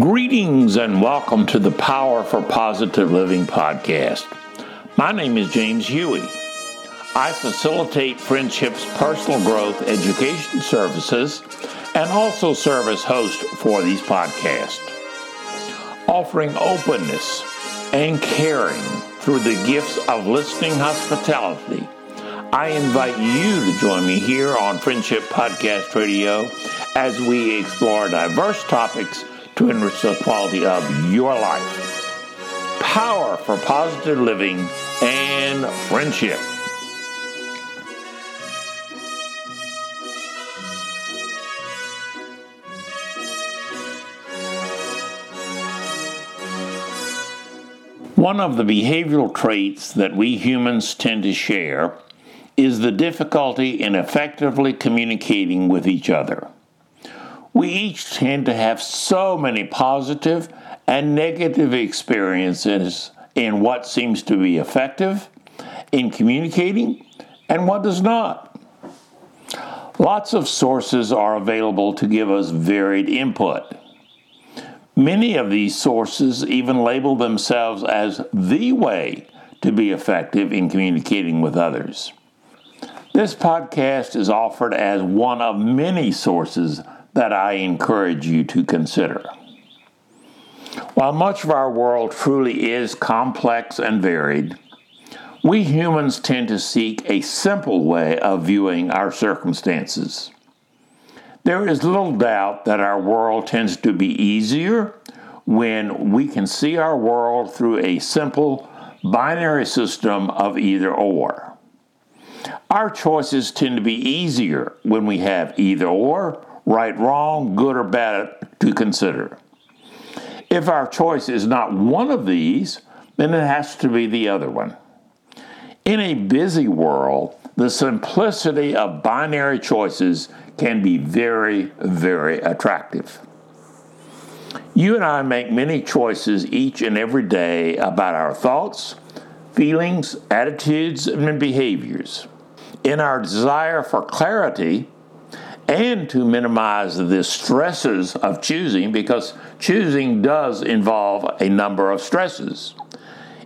Greetings and welcome to the Power for Positive Living podcast. My name is James Huey. I facilitate Friendship's personal growth education services and also serve as host for these podcasts, offering openness and caring through the gifts of listening hospitality. I invite you to join me here on Friendship Podcast Radio as we explore diverse topics to enrich the quality of your life. Power for positive living and friendship. One of the behavioral traits that we humans tend to share is the difficulty in effectively communicating with each other. We each tend to have so many positive and negative experiences in what seems to be effective in communicating and what does not. Lots of sources are available to give us varied input. Many of these sources even label themselves as the way to be effective in communicating with others. This podcast is offered as one of many sources that I encourage you to consider. While much of our world truly is complex and varied, we humans tend to seek a simple way of viewing our circumstances. There is little doubt that our world tends to be easier when we can see our world through a simple binary system of either or. Our choices tend to be easier when we have either or, right, wrong, good, or bad to consider. If our choice is not one of these, then it has to be the other one. In a busy world, the simplicity of binary choices can be very, very attractive. You and I make many choices each and every day about our thoughts, feelings, attitudes, and behaviors. In our desire for clarity and to minimize the stresses of choosing, because choosing does involve a number of stresses.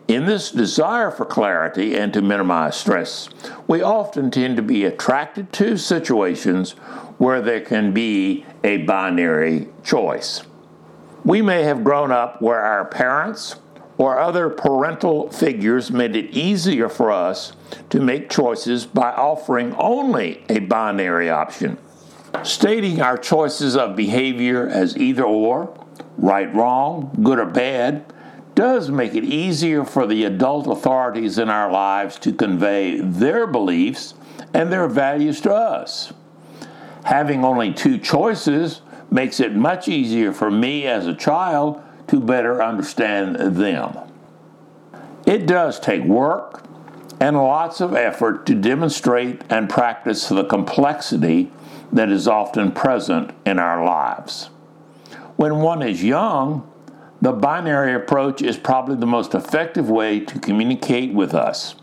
In this desire for clarity and to minimize stress, we often tend to be attracted to situations where there can be a binary choice. We may have grown up where our parents or other parental figures made it easier for us to make choices by offering only a binary option. Stating our choices of behavior as either or, right, wrong, good, or bad, does make it easier for the adult authorities in our lives to convey their beliefs and their values to us. Having only two choices makes it much easier for me as a child to better understand them. It does take work and lots of effort to demonstrate and practice the complexity that is often present in our lives. When one is young, the binary approach is probably the most effective way to communicate with us.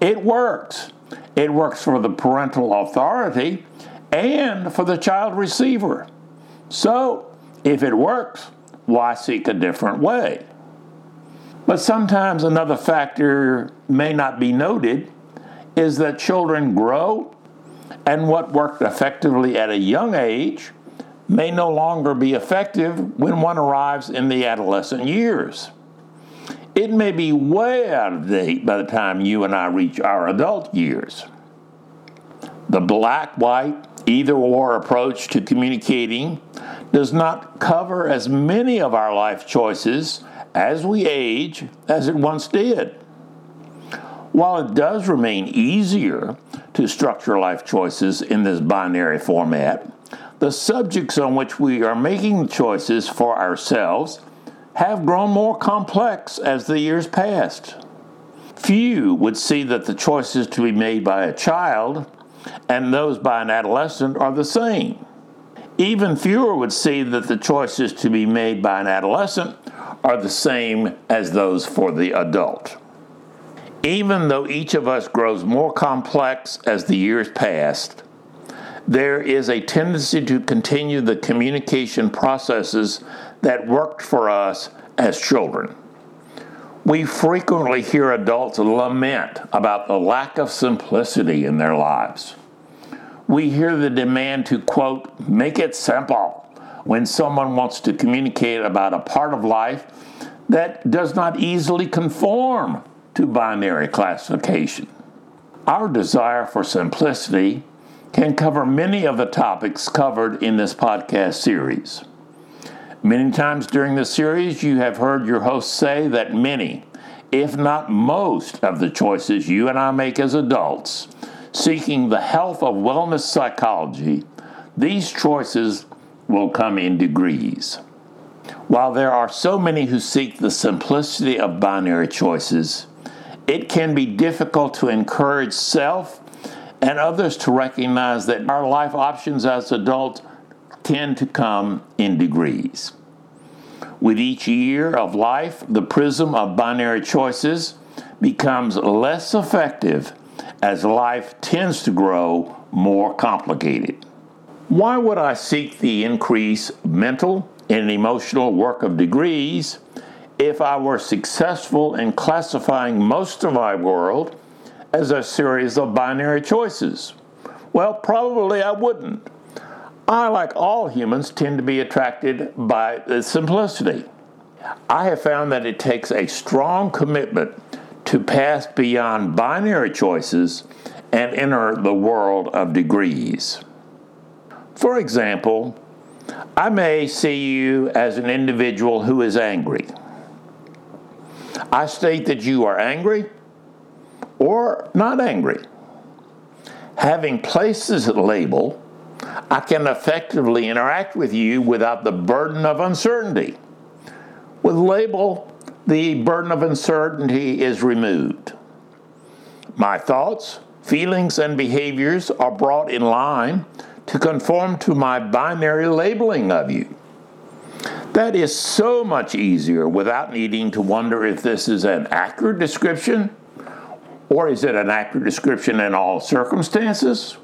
It works. It works for the parental authority and for the child receiver. So, if it works, why seek a different way? But sometimes another factor may not be noted is that children grow, and what worked effectively at a young age may no longer be effective when one arrives in the adolescent years. It may be way out of date by the time you and I reach our adult years. The black white, either or approach to communicating does not cover as many of our life choices as we age as it once did. While it does remain easier to structure life choices in this binary format, the subjects on which we are making choices for ourselves have grown more complex as the years passed. Few would see that the choices to be made by a child and those by an adolescent are the same. Even fewer would see that the choices to be made by an adolescent are the same as those for the adult. Even though each of us grows more complex as the years pass, there is a tendency to continue the communication processes that worked for us as children. We frequently hear adults lament about the lack of simplicity in their lives. We hear the demand to, quote, make it simple when someone wants to communicate about a part of life that does not easily conform to binary classification. Our desire for simplicity can cover many of the topics covered in this podcast series. Many times during the series, you have heard your host say that many, if not most, of the choices you and I make as adults, seeking the health of wellness psychology, these choices will come in degrees. While there are so many who seek the simplicity of binary choices, it can be difficult to encourage self and others to recognize that our life options as adults tend to come in degrees. With each year of life, the prism of binary choices becomes less effective as life tends to grow more complicated. Why would I seek the increase mental and emotional work of degrees if I were successful in classifying most of my world as a series of binary choices? Well, probably I wouldn't. I, like all humans, tend to be attracted by simplicity. I have found that it takes a strong commitment to pass beyond binary choices and enter the world of degrees. For example, I may see you as an individual who is angry. I state that you are angry or not angry. Having placed this label, I can effectively interact with you without the burden of uncertainty. With label, the burden of uncertainty is removed. My thoughts, feelings, and behaviors are brought in line to conform to my binary labeling of you. That is so much easier without needing to wonder if this is an accurate description or is it an accurate description in all circumstances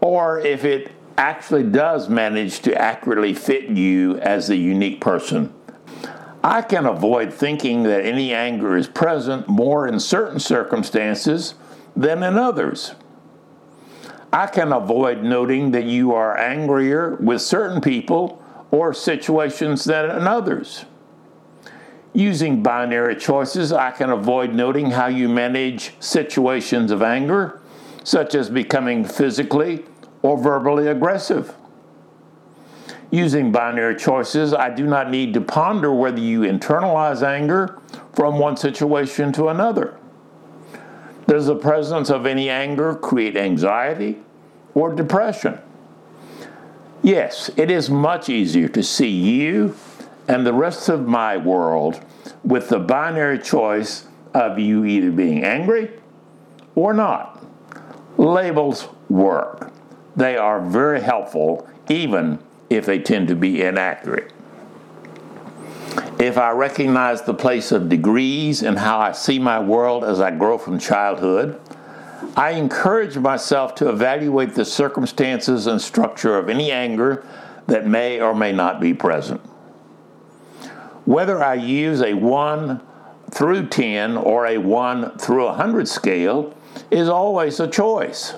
or if it actually does manage to accurately fit you as the unique person. I can avoid thinking that any anger is present more in certain circumstances than in others. I can avoid noting that you are angrier with certain people or situations than in others. Using binary choices, I can avoid noting how you manage situations of anger, such as becoming physically or verbally aggressive. Using binary choices, I do not need to ponder whether you internalize anger from one situation to another. Does the presence of any anger create anxiety or depression? Yes, it is much easier to see you and the rest of my world with the binary choice of you either being angry or not. Labels work. They are very helpful, even if they tend to be inaccurate. If I recognize the place of degrees and how I see my world as I grow from childhood, I encourage myself to evaluate the circumstances and structure of any anger that may or may not be present. Whether I use a 1 through 10 or a 1 through 100 scale is always a choice.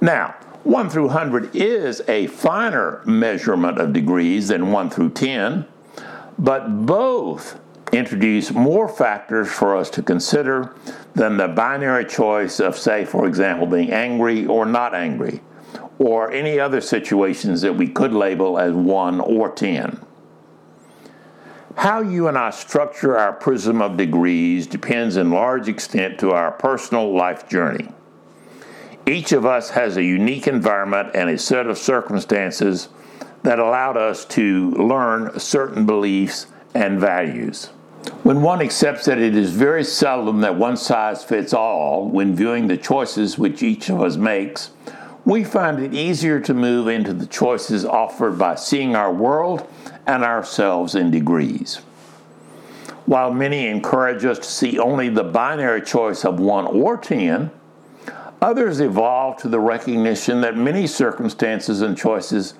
Now, 1 through 100 is a finer measurement of degrees than 1 through 10, but both introduce more factors for us to consider than the binary choice of, say, for example, being angry or not angry, or any other situations that we could label as 1 or 10. How you and I structure our prism of degrees depends in large extent to our personal life journey. Each of us has a unique environment and a set of circumstances that allowed us to learn certain beliefs and values. When one accepts that it is very seldom that one size fits all when viewing the choices which each of us makes, we find it easier to move into the choices offered by seeing our world and ourselves in degrees. While many encourage us to see only the binary choice of 1 or 10, Others evolve to the recognition that many circumstances and choices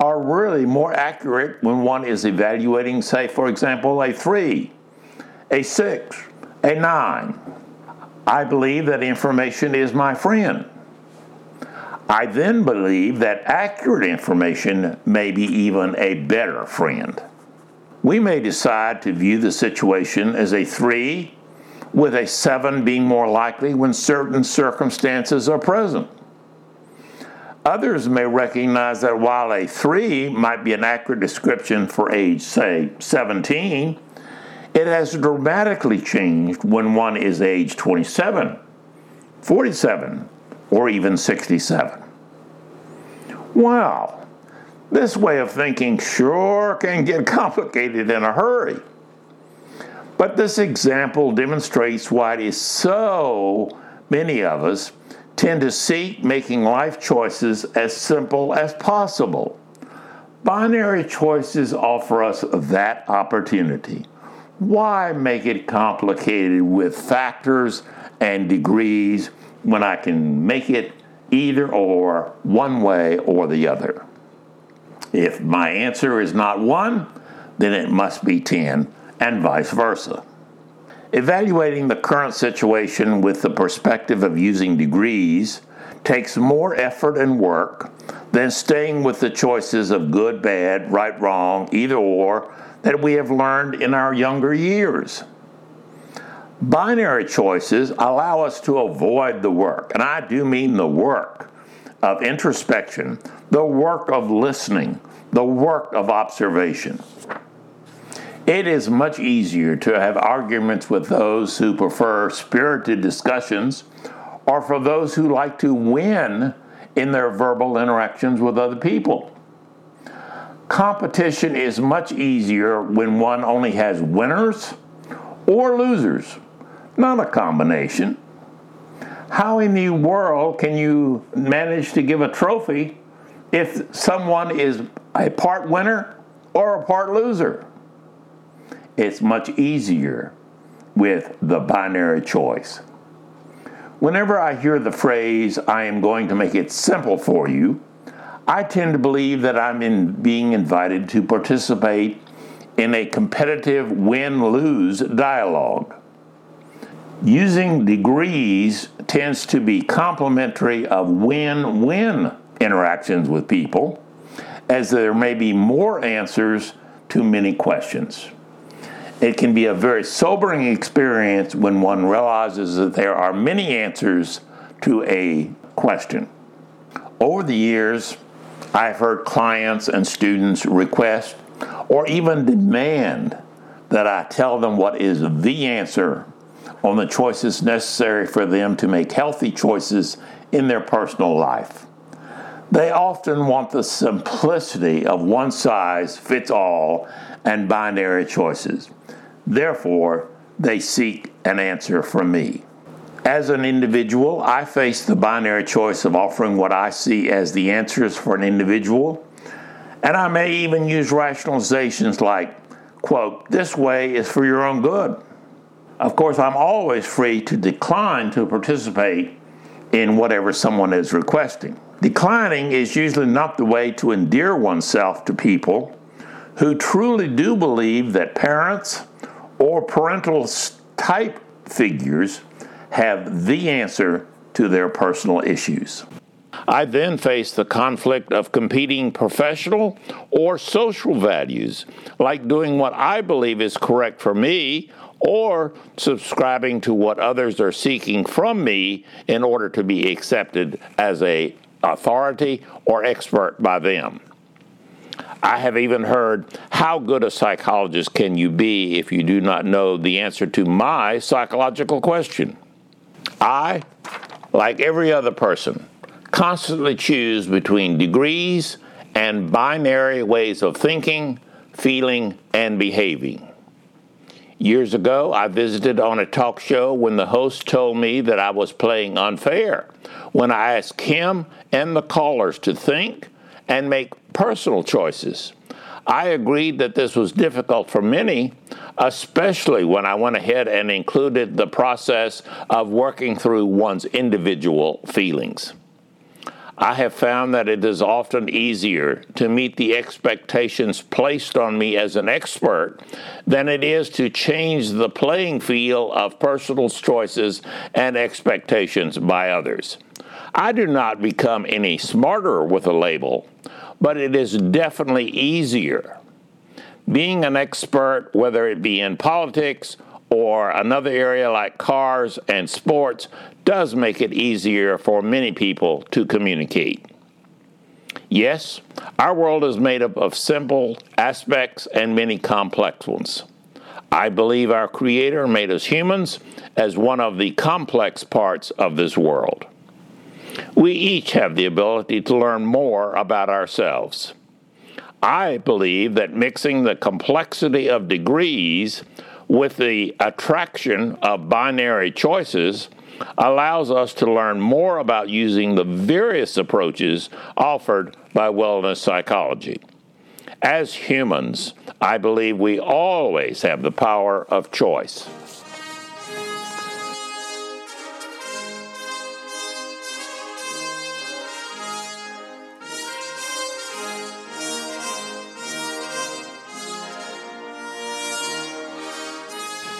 are really more accurate when one is evaluating, say, for example, a 3, a 6, a 9. I believe that information is my friend. I then believe that accurate information may be even a better friend. We may decide to view the situation as a 3, with a 7 being more likely when certain circumstances are present. Others may recognize that while a 3 might be an accurate description for age, say, 17, it has dramatically changed when one is age 27, 47, or even 67. Wow, this way of thinking sure can get complicated in a hurry. But this example demonstrates why it is so many of us tend to seek making life choices as simple as possible. Binary choices offer us that opportunity. Why make it complicated with factors and degrees when I can make it either or, one way or the other? If my answer is not one, then it must be 10, and vice versa. Evaluating the current situation with the perspective of using degrees takes more effort and work than staying with the choices of good, bad, right, wrong, either or that we have learned in our younger years. Binary choices allow us to avoid the work, and I do mean the work of introspection, the work of listening, the work of observation. It is much easier to have arguments with those who prefer spirited discussions or for those who like to win in their verbal interactions with other people. Competition is much easier when one only has winners or losers, not a combination. How in the world can you manage to give a trophy if someone is a part winner or a part loser? it's much easier with the binary choice. Whenever I hear the phrase, I am going to make it simple for you, I tend to believe that I'm in being invited to participate in a competitive win lose dialogue. Using degrees tends to be complementary of win win interactions with people, as there may be more answers to many questions. It can be a very sobering experience when one realizes that there are many answers to a question. Over the years, I've heard clients and students request or even demand that I tell them what is the answer on the choices necessary for them to make healthy choices in their personal life. They often want the simplicity of one size fits all and binary choices. Therefore, they seek an answer from me. As an individual, I face the binary choice of offering what I see as the answers for an individual, and I may even use rationalizations like, quote, this way is for your own good. Of course, I'm always free to decline to participate in whatever someone is requesting. Declining is usually not the way to endear oneself to people who truly do believe that parents, or parental type figures have the answer to their personal issues. I then face the conflict of competing professional or social values, like doing what I believe is correct for me or subscribing to what others are seeking from me in order to be accepted as a authority or expert by them. I have even heard, How good a psychologist can you be if you do not know the answer to my psychological question? I, like every other person, constantly choose between degrees and binary ways of thinking, feeling, and behaving. Years ago, I visited on a talk show when the host told me that I was playing unfair when I asked him and the callers to think and make personal choices. I agreed that this was difficult for many, especially when I went ahead and included the process of working through one's individual feelings. I have found that it is often easier to meet the expectations placed on me as an expert than it is to change the playing field of personal choices and expectations by others. I do not become any smarter with a label, but it is definitely easier. Being an expert, whether it be in politics or another area like cars and sports, does make it easier for many people to communicate. Yes, our world is made up of simple aspects and many complex ones. I believe our Creator made us humans as one of the complex parts of this world. We each have the ability to learn more about ourselves. I believe that mixing the complexity of degrees with the attraction of binary choices allows us to learn more about using the various approaches offered by wellness psychology. As humans, I believe we always have the power of choice.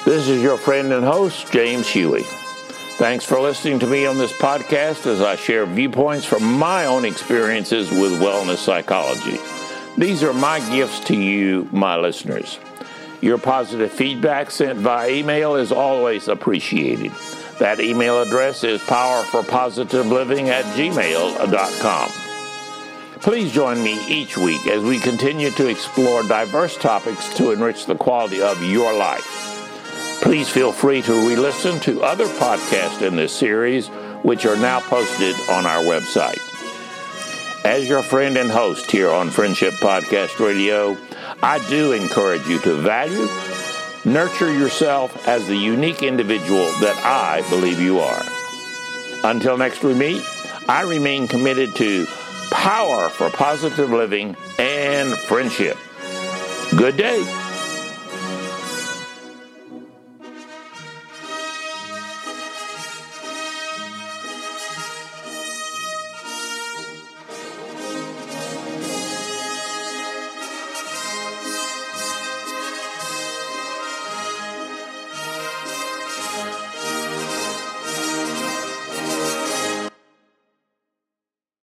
This is your friend and host, James Huey. Thanks for listening to me on this podcast as I share viewpoints from my own experiences with wellness psychology. These are my gifts to you, my listeners. Your positive feedback sent via email is always appreciated. That email address is powerforpositiveliving at gmail.com. Please join me each week as we continue to explore diverse topics to enrich the quality of your life. Please feel free to re listen to other podcasts in this series, which are now posted on our website. As your friend and host here on Friendship Podcast Radio, I do encourage you to value, nurture yourself as the unique individual that I believe you are. Until next we meet, I remain committed to power for positive living and friendship. Good day.